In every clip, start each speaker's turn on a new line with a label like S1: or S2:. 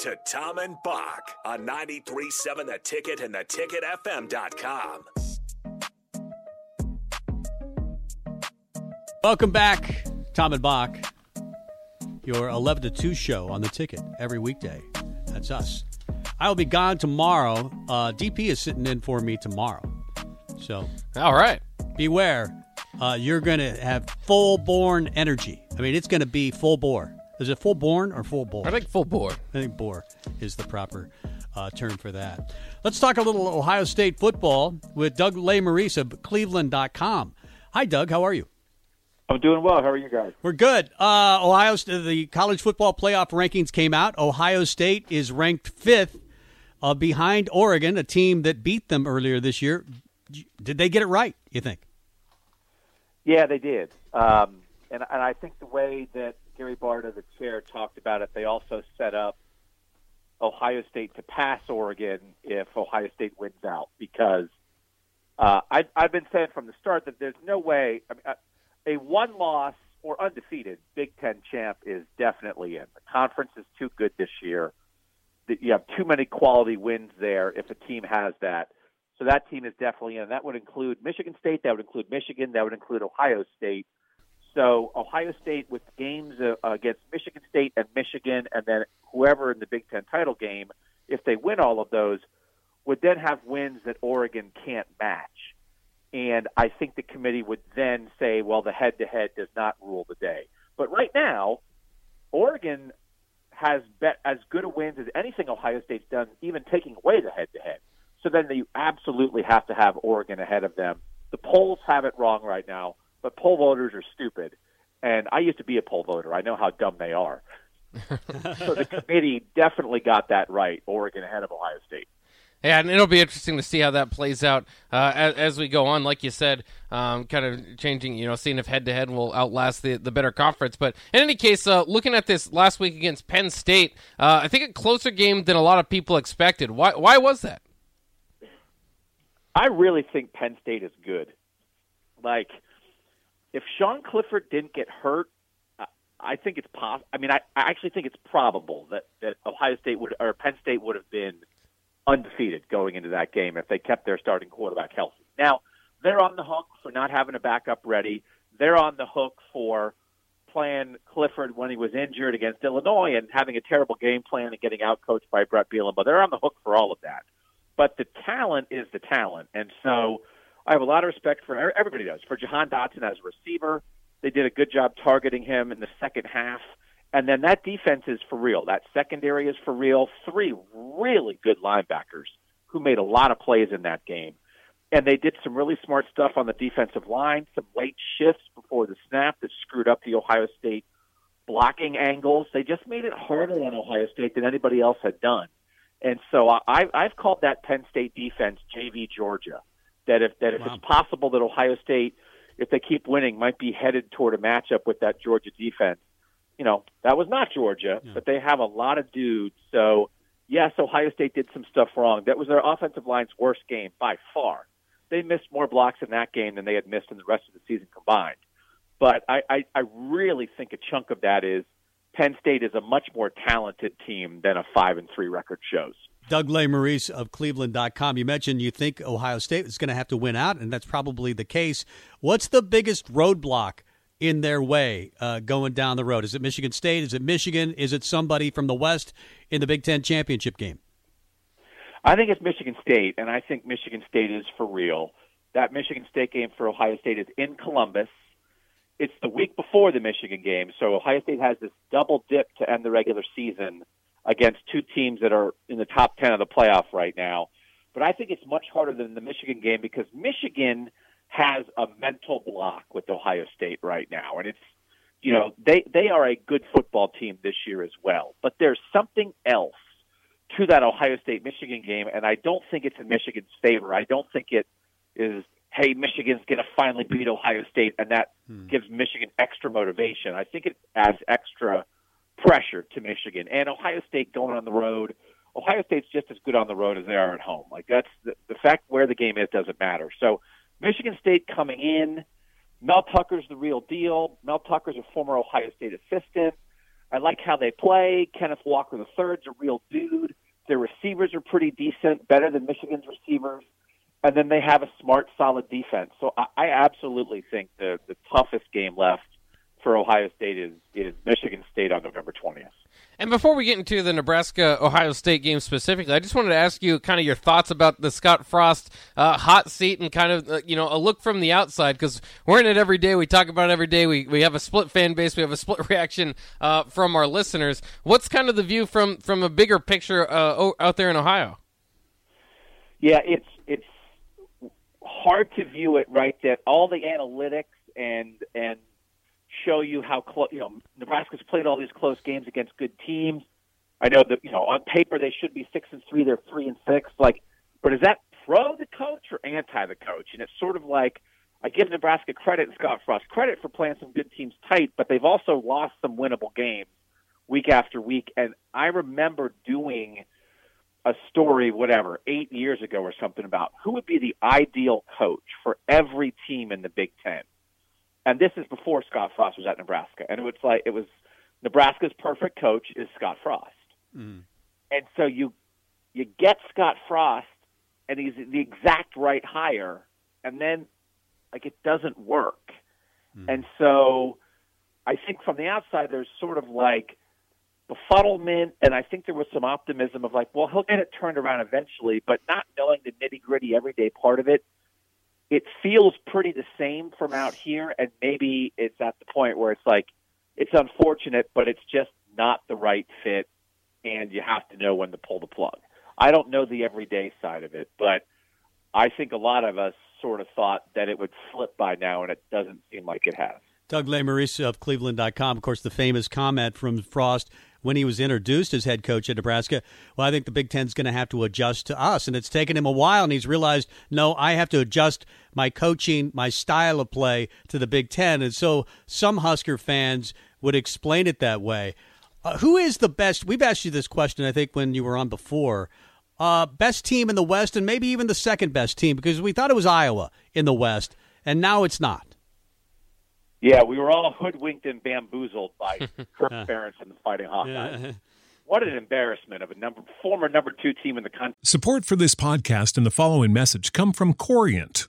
S1: To Tom and Bock on 93.7 The Ticket and theticketfm.com.
S2: Welcome back, Tom and Bock. Your 11 to 2 show on the ticket every weekday. That's us. I will be gone tomorrow. Uh, DP is sitting in for me tomorrow. So,
S3: All right.
S2: beware. Uh, you're going to have full born energy. I mean, it's going to be full bore. Is it full born or full bore?
S3: I think full bore.
S2: I think bore is the proper uh, term for that. Let's talk a little Ohio State football with Doug Lesmerises of Cleveland.com. Hi, Doug. How are you?
S4: I'm doing well. How are you guys?
S2: We're good. Uh, Ohio, State, the college football playoff rankings came out. Ohio State is ranked fifth, uh, behind Oregon, a team that beat them earlier this year. Did they get it right? You think?
S4: Yeah, they did. Um, and and I think the way that Gary Barta, the chair, talked about it, they also set up Ohio State to pass Oregon if Ohio State wins out because uh, I, I've been saying from the start that there's no way I mean, uh, a one loss or undefeated Big Ten champ is definitely in. The conference is too good this year. You have too many quality wins there if a team has that. So that team is definitely in. That would include Michigan State. That would include Michigan. That would include Ohio State. So Ohio State with games uh, against Michigan State and Michigan, and then whoever in the Big Ten title game, if they win all of those, would then have wins that Oregon can't match. And I think the committee would then say, well, the head-to-head does not rule the day. But right now, Oregon has bet as good a wins as anything Ohio State's done, even taking away the head-to-head. So then you absolutely have to have Oregon ahead of them. The polls have it wrong right now but poll voters are stupid. And I used to be a poll voter. I know how dumb they are. so the committee definitely got that right. Oregon ahead of Ohio State.
S3: Yeah, and it'll be interesting to see how that plays out uh, as, as, we go on. Like you said, um, kind of changing, you know, seeing if head to head will outlast the, the better conference. But in any case, uh, looking at this last week against Penn State, uh, I think a closer game than a lot of people expected. Why, why was that?
S4: I really think Penn State is good. Like, if Sean Clifford didn't get hurt, I think it's possible. I mean, I, I actually think it's probable that that Ohio State would or Penn State would have been undefeated going into that game if they kept their starting quarterback healthy. Now they're on the hook for not having a backup ready. They're on the hook for playing Clifford when he was injured against Illinois and having a terrible game plan and getting out coached by Bret Bielema. They're on the hook for all of that. But the talent is the talent, and so I have a lot of respect for everybody does for Jahan Dotson as a receiver. They did a good job targeting him in the second half. And then that defense is for real. That secondary is for real. Three really good linebackers who made a lot of plays in that game. And they did some really smart stuff on the defensive line, some late shifts before the snap that screwed up the Ohio State blocking angles. They just made it harder on Ohio State than anybody else had done. And so I, I've called that Penn State defense JV Georgia that if that if wow. it's possible that Ohio State, if they keep winning, might be headed toward a matchup with that Georgia defense. You know, that was not Georgia, yeah. but they have a lot of dudes. So yes, Ohio State did some stuff wrong. That was their offensive line's worst game by far. They missed more blocks in that game than they had missed in the rest of the season combined. But I, I, I really think a chunk of that is Penn State is a much more talented team than a five and three record shows.
S2: Doug Lesmerises of Cleveland.com. You mentioned you think Ohio State is going to have to win out, and that's probably the case. What's the biggest roadblock in their way uh, going down the road? Is it Michigan State? Is it Michigan? Is it somebody from the West in the Big Ten championship game?
S4: I think it's Michigan State, and I think Michigan State is for real. That Michigan State game for Ohio State is in Columbus. It's the week before the Michigan game, so Ohio State has this double dip to end the regular season against two teams that are in the top 10 of the playoff right now. But I think it's much harder than the Michigan game because Michigan has a mental block with Ohio State right now. And it's, you know, they, they are a good football team this year as well. But there's something else to that Ohio State Michigan game. And I don't think it's in Michigan's favor. I don't think it is, hey, Michigan's going to finally beat Ohio State. And that hmm. gives Michigan extra motivation. I think it adds extra pressure to Michigan and Ohio State going on the road. Ohio State's just as good on the road as they are at home. Like that's the, the fact where the game is doesn't matter. So Michigan State coming in, Mel Tucker's the real deal. Mel Tucker's a former Ohio State assistant. I like how they play. Kenneth Walker the III's a real dude. Their receivers are pretty decent, better than Michigan's receivers. And then they have a smart, solid defense. So I, I absolutely think the the toughest game left for Ohio State is is Michigan State on November 20th.
S3: And before we get into the Nebraska Ohio State game specifically, I just wanted to ask you kind of your thoughts about the Scott Frost uh, hot seat and kind of uh, you know a look from the outside because we're in it every day. We talk about it every day. We we have a split fan base. We have a split reaction uh, from our listeners. What's kind of the view from from a bigger picture uh, out there in Ohio?
S4: Yeah, it's it's hard to view it right that all the analytics and and show you how close, you know, Nebraska's played all these close games against good teams. I know that, you know, on paper they should be six and three, they're three and six. Like, but is that pro the coach or anti the coach? And it's sort of like, I give Nebraska credit and Scott Frost credit for playing some good teams tight, but they've also lost some winnable games week after week. And I remember doing a story, whatever, eight years ago or something about who would be the ideal coach for every team in the Big Ten and this is before Scott Frost was at Nebraska, and it was like it was Nebraska's perfect coach is Scott Frost, mm. and so you you get Scott Frost, and he's the exact right hire, and then like it doesn't work, mm. and so I think from the outside there's sort of like befuddlement, and I think there was some optimism of like, well, he'll get it turned around eventually, but not knowing the nitty gritty everyday part of it it feels pretty the same from out here, and maybe it's at the point where it's like it's unfortunate, but it's just not the right fit, and you have to know when to pull the plug. I don't know the everyday side of it, but I think a lot of us sort of thought that it would slip by now, and it doesn't seem like it has.
S2: Doug Lesmerises of Cleveland.com, of course, the famous comment from Frost when he was introduced as head coach at Nebraska. Well, I think the Big Ten's going to have to adjust to us, and it's taken him a while, and he's realized, no, I have to adjust my coaching, my style of play to the Big Ten, and so some Husker fans would explain it that way. Uh, who is the best? We've asked you this question, I think, when you were on before. Uh, best team in the West, and maybe even the second best team, because we thought it was Iowa in the West, and now it's not.
S4: Yeah, we were all hoodwinked and bamboozled by Kirk Ferentz and the Fighting Hawkeyes. What an embarrassment of a number former number two team in the country.
S5: Support for this podcast and the following message come from Corient.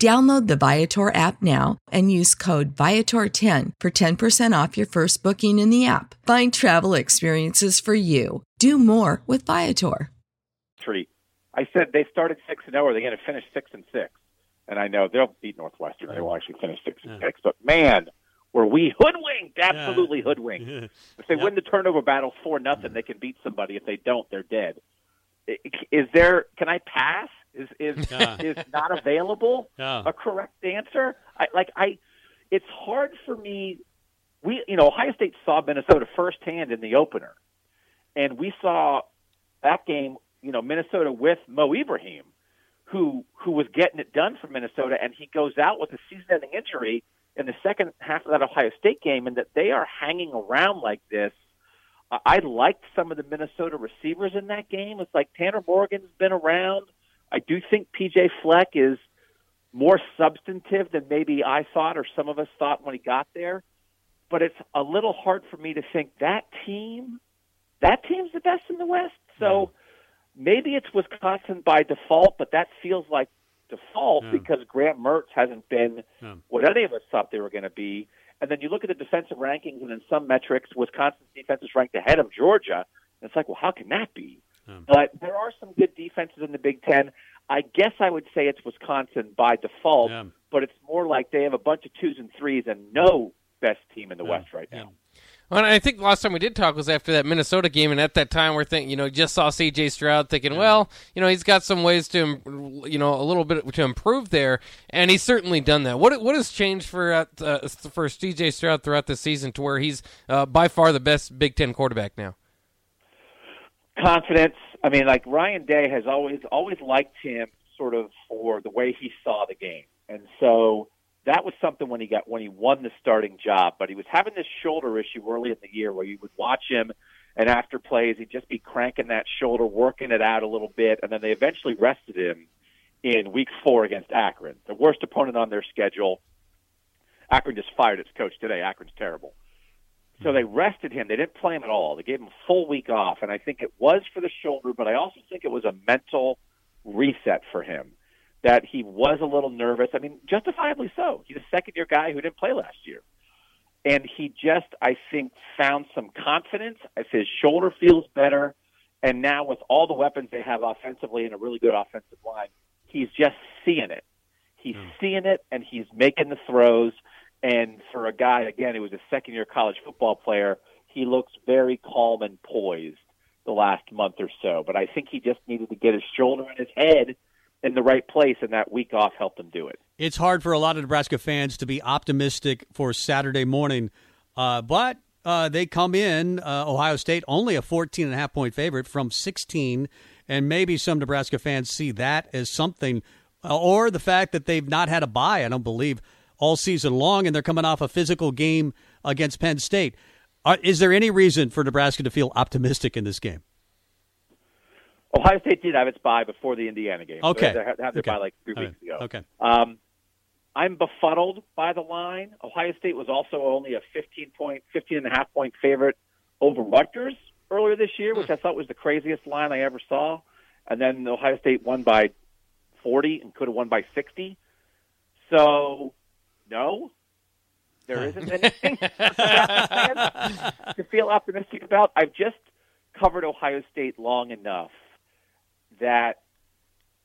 S6: Download the Viator app now and use code Viator10 for 10% off your first booking in the app. Find travel experiences for you. Do more with Viator.
S4: Treat. I said they started six and oh, zero. Are they going to finish six and six? And I know they'll beat Northwestern. They will actually finish six and six. But man, were we hoodwinked? Absolutely hoodwinked. If they win the turnover battle four nothing, they can beat somebody. If they don't, they're dead. Is there? Can I pass? Is is
S2: Yeah.
S4: is not available
S2: Yeah.
S4: a correct answer? I like I. It's hard for me. We you know Ohio State saw Minnesota firsthand in the opener, and we saw that game. You know Minnesota with Mo Ibrahim, who who was getting it done for Minnesota, and he goes out with a season-ending injury in the second half of that Ohio State game, and that they are hanging around like this. I I liked some of the Minnesota receivers in that game. It's like Tanner Morgan's been around. I do think PJ Fleck is more substantive than maybe I thought or some of us thought when he got there. But it's a little hard for me to think that team, that team's the best in the West. So maybe it's Wisconsin by default, but that feels like default
S2: Yeah.
S4: because Graham Mertz hasn't been
S2: Yeah.
S4: what any of us thought they were going to be. And then you look at the defensive rankings, and in some metrics, Wisconsin's defense is ranked ahead of Georgia. And it's like, well, how can that be?
S2: Yeah.
S4: But there are some good defenses in the Big Ten. I guess I would say it's Wisconsin by default,
S2: Yeah.
S4: but it's more like they have a bunch of twos and threes and no best team in the West right now.
S3: Well, I think last time we did talk was after that Minnesota game, and at that time we're thinking, you know, just saw C.J. Stroud, thinking, well, you know, he's got some ways to, you know, a little bit to improve there, and he's certainly done that. What what has changed for uh, uh, for C.J. Stroud throughout the season to where he's uh, by far the best Big Ten quarterback now?
S4: Confidence. I mean, like Ryan Day has always always liked him sort of for the way he saw the game, and so that was something when he got when he won the starting job. But he was having this shoulder issue early in the year where you would watch him, and after plays he'd just be cranking that shoulder, working it out a little bit, and then they eventually rested him in Week Four against Akron, the worst opponent on their schedule. Akron just fired its coach today. Akron's terrible. So they rested him. They didn't play him at all. They gave him a full week off, and I think it was for the shoulder, but I also think it was a mental reset for him. That he was a little nervous. I mean, justifiably so. He's a second year guy who didn't play last year. And he just, I think, found some confidence as his shoulder feels better. And now with all the weapons they have offensively and a really good offensive line, he's just seeing it. He's hmm. seeing it and he's making the throws. And for a guy, again, who was a second year college football player, he looks very calm and poised the last month or so. But I think he just needed to get his shoulder and his head in the right place, and that week off helped him do it.
S2: It's hard for a lot of Nebraska fans to be optimistic for Saturday morning, uh, but uh, they come in, uh, Ohio State, only a 14 and a half point favorite from 16, and maybe some Nebraska fans see that as something, or the fact that they've not had a bye, I don't believe, all season long, and they're coming off a physical game against Penn State. Uh, is there any reason for Nebraska to feel optimistic in this game?
S4: Ohio State did have its bye before the Indiana game. So
S2: Okay.
S4: they had, had their
S2: Okay.
S4: bye like three
S2: All
S4: weeks
S2: right.
S4: ago.
S2: Okay.
S4: Um, I'm befuddled by the line. Ohio State was also only a 15 point, 15 and a half point favorite over Rutgers earlier this year, which I thought was the craziest line I ever saw. And then Ohio State won by 40 and could have won by 60. So, no, there isn't anything to feel optimistic about. I've just covered Ohio State long enough that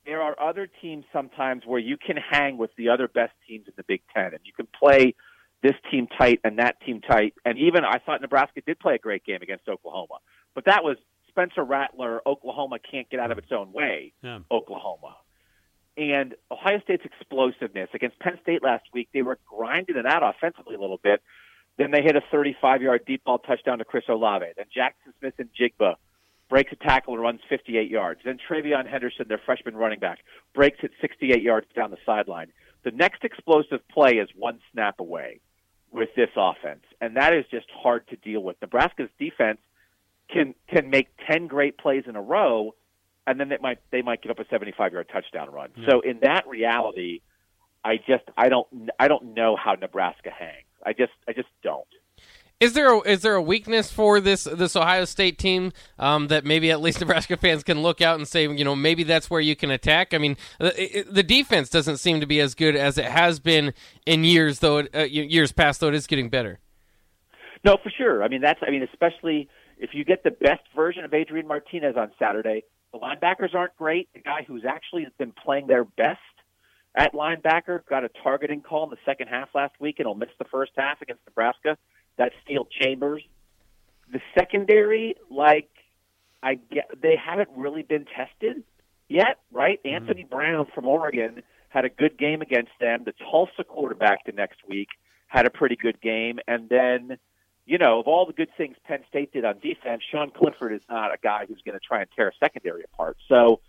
S4: there are other teams sometimes where you can hang with the other best teams in the Big Ten, and you can play this team tight and that team tight. And even I thought Nebraska did play a great game against Oklahoma, but that was Spencer Rattler. Oklahoma can't get out of its own way.
S2: Yeah.
S4: Oklahoma. And Ohio State's explosiveness against Penn State last week, they were grinding it out offensively a little bit. Then they hit a 35-yard deep ball touchdown to Chris Olave. Then Jaxon Smith-Njigba breaks a tackle and runs 58 yards. Then TreVeyon Henderson, their freshman running back, breaks it 68 yards down the sideline. the next explosive play is one snap away with this offense, and that is just hard to deal with. Nebraska's defense can can make ten great plays in a row, and then they might they might give up a seventy five yard touchdown run. Yeah. So in that reality, I just I don't I don't know how Nebraska hangs. I just I just don't.
S3: Is there a, is there a weakness for this this Ohio State team um, that maybe at least Nebraska fans can look out and say, you know, maybe that's where you can attack? I mean, the, the defense doesn't seem to be as good as it has been in years, though it, uh, years past. Though it is getting better.
S4: No, for sure. I mean, that's I mean, especially if you get the best version of Adrian Martinez on Saturday. The linebackers aren't great. The guy who's actually been playing their best at linebacker got a targeting call in the second half last week and will miss the first half against Nebraska. That's Steele Chambers. The secondary, like I get, they haven't really been tested yet, right? Mm-hmm. Anthony Brown from Oregon had a good game against them. The Tulsa quarterback the next week had a pretty good game, and then you know, of all the good things Penn State did on defense, Sean Clifford is not a guy who's going to try and tear a secondary apart. So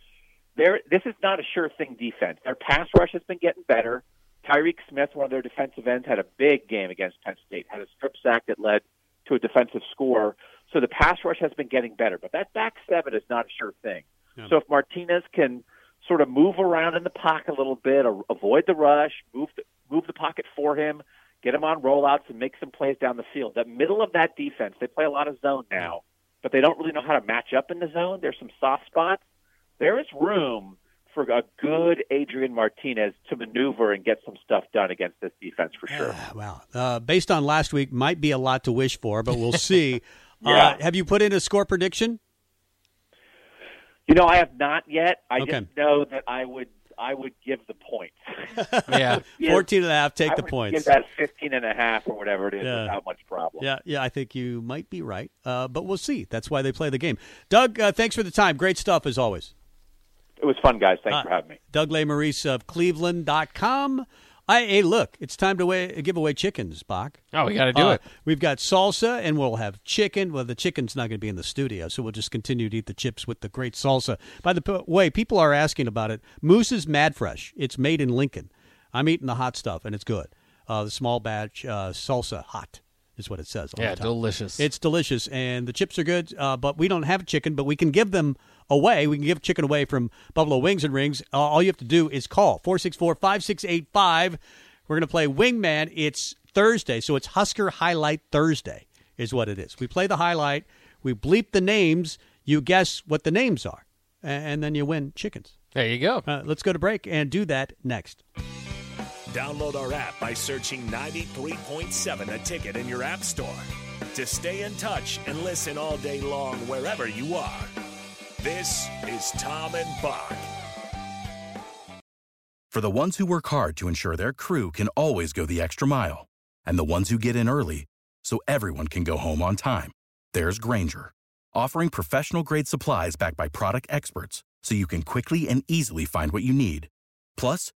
S4: there, this is not a sure thing defense. Their pass rush has been getting better. Tyreke Smith, one of their defensive ends, had a big game against Penn State, had a strip sack that led to a defensive score. So the pass rush has been getting better, but that back seven is not a sure thing. Yeah. So if Martinez can sort of move around in the pocket a little bit, avoid the rush, move the, move the pocket for him, get him on rollouts, and make some plays down the field. The middle of that defense, they play a lot of zone now, but they don't really know how to match up in the zone. There's some soft spots. There is room for a good Adrian Martinez to maneuver and get some stuff done against this defense for sure. Uh,
S2: well, uh, based on last week, might be a lot to wish for, but we'll see. yeah. Uh, have you put in a score prediction?
S4: You know, I have not yet. I okay. just know that I would I would give the points.
S2: yeah, 14 and a half, take I the points.
S4: Give that 15 and a half or whatever it is yeah. without much problem.
S2: Yeah, yeah, I think you might be right, uh, but we'll see. That's why they play the game. Doug, uh, thanks for the time. Great stuff as always.
S4: It was fun, guys. Thanks uh, for having me.
S2: Doug Lesmerises of Cleveland.com. I, hey, look, it's time to way, give away chickens, Bock.
S3: Oh, we got to do uh, it.
S2: We've got salsa, and we'll have chicken. Well, the chicken's not going to be in the studio, so we'll just continue to eat the chips with the great salsa. By the way, people are asking about it. Moose's Mad Fresh. It's made in Lincoln. I'm eating the hot stuff, and it's good. Uh, the small batch uh, salsa hot is what it says.
S3: yeah, delicious.
S2: It's delicious, and the chips are good. Uh, but we don't have chicken, but we can give them away. We can give chicken away from Buffalo Wings and Rings. Uh, all you have to do is call 464 5685. We're going to play Wingman. It's Thursday, so it's Husker Highlight Thursday, is what it is. We play the highlight, we bleep the names, you guess what the names are, and then you win chickens.
S3: There you go.
S2: Uh, let's go to break and do that next.
S1: Download our app by searching 93.7 a ticket in your app store to stay in touch and listen all day long wherever you are. This is Tom and Bock.
S7: For the ones who work hard to ensure their crew can always go the extra mile, and the ones who get in early so everyone can go home on time, there's Grainger, offering professional grade supplies backed by product experts so you can quickly and easily find what you need. Plus,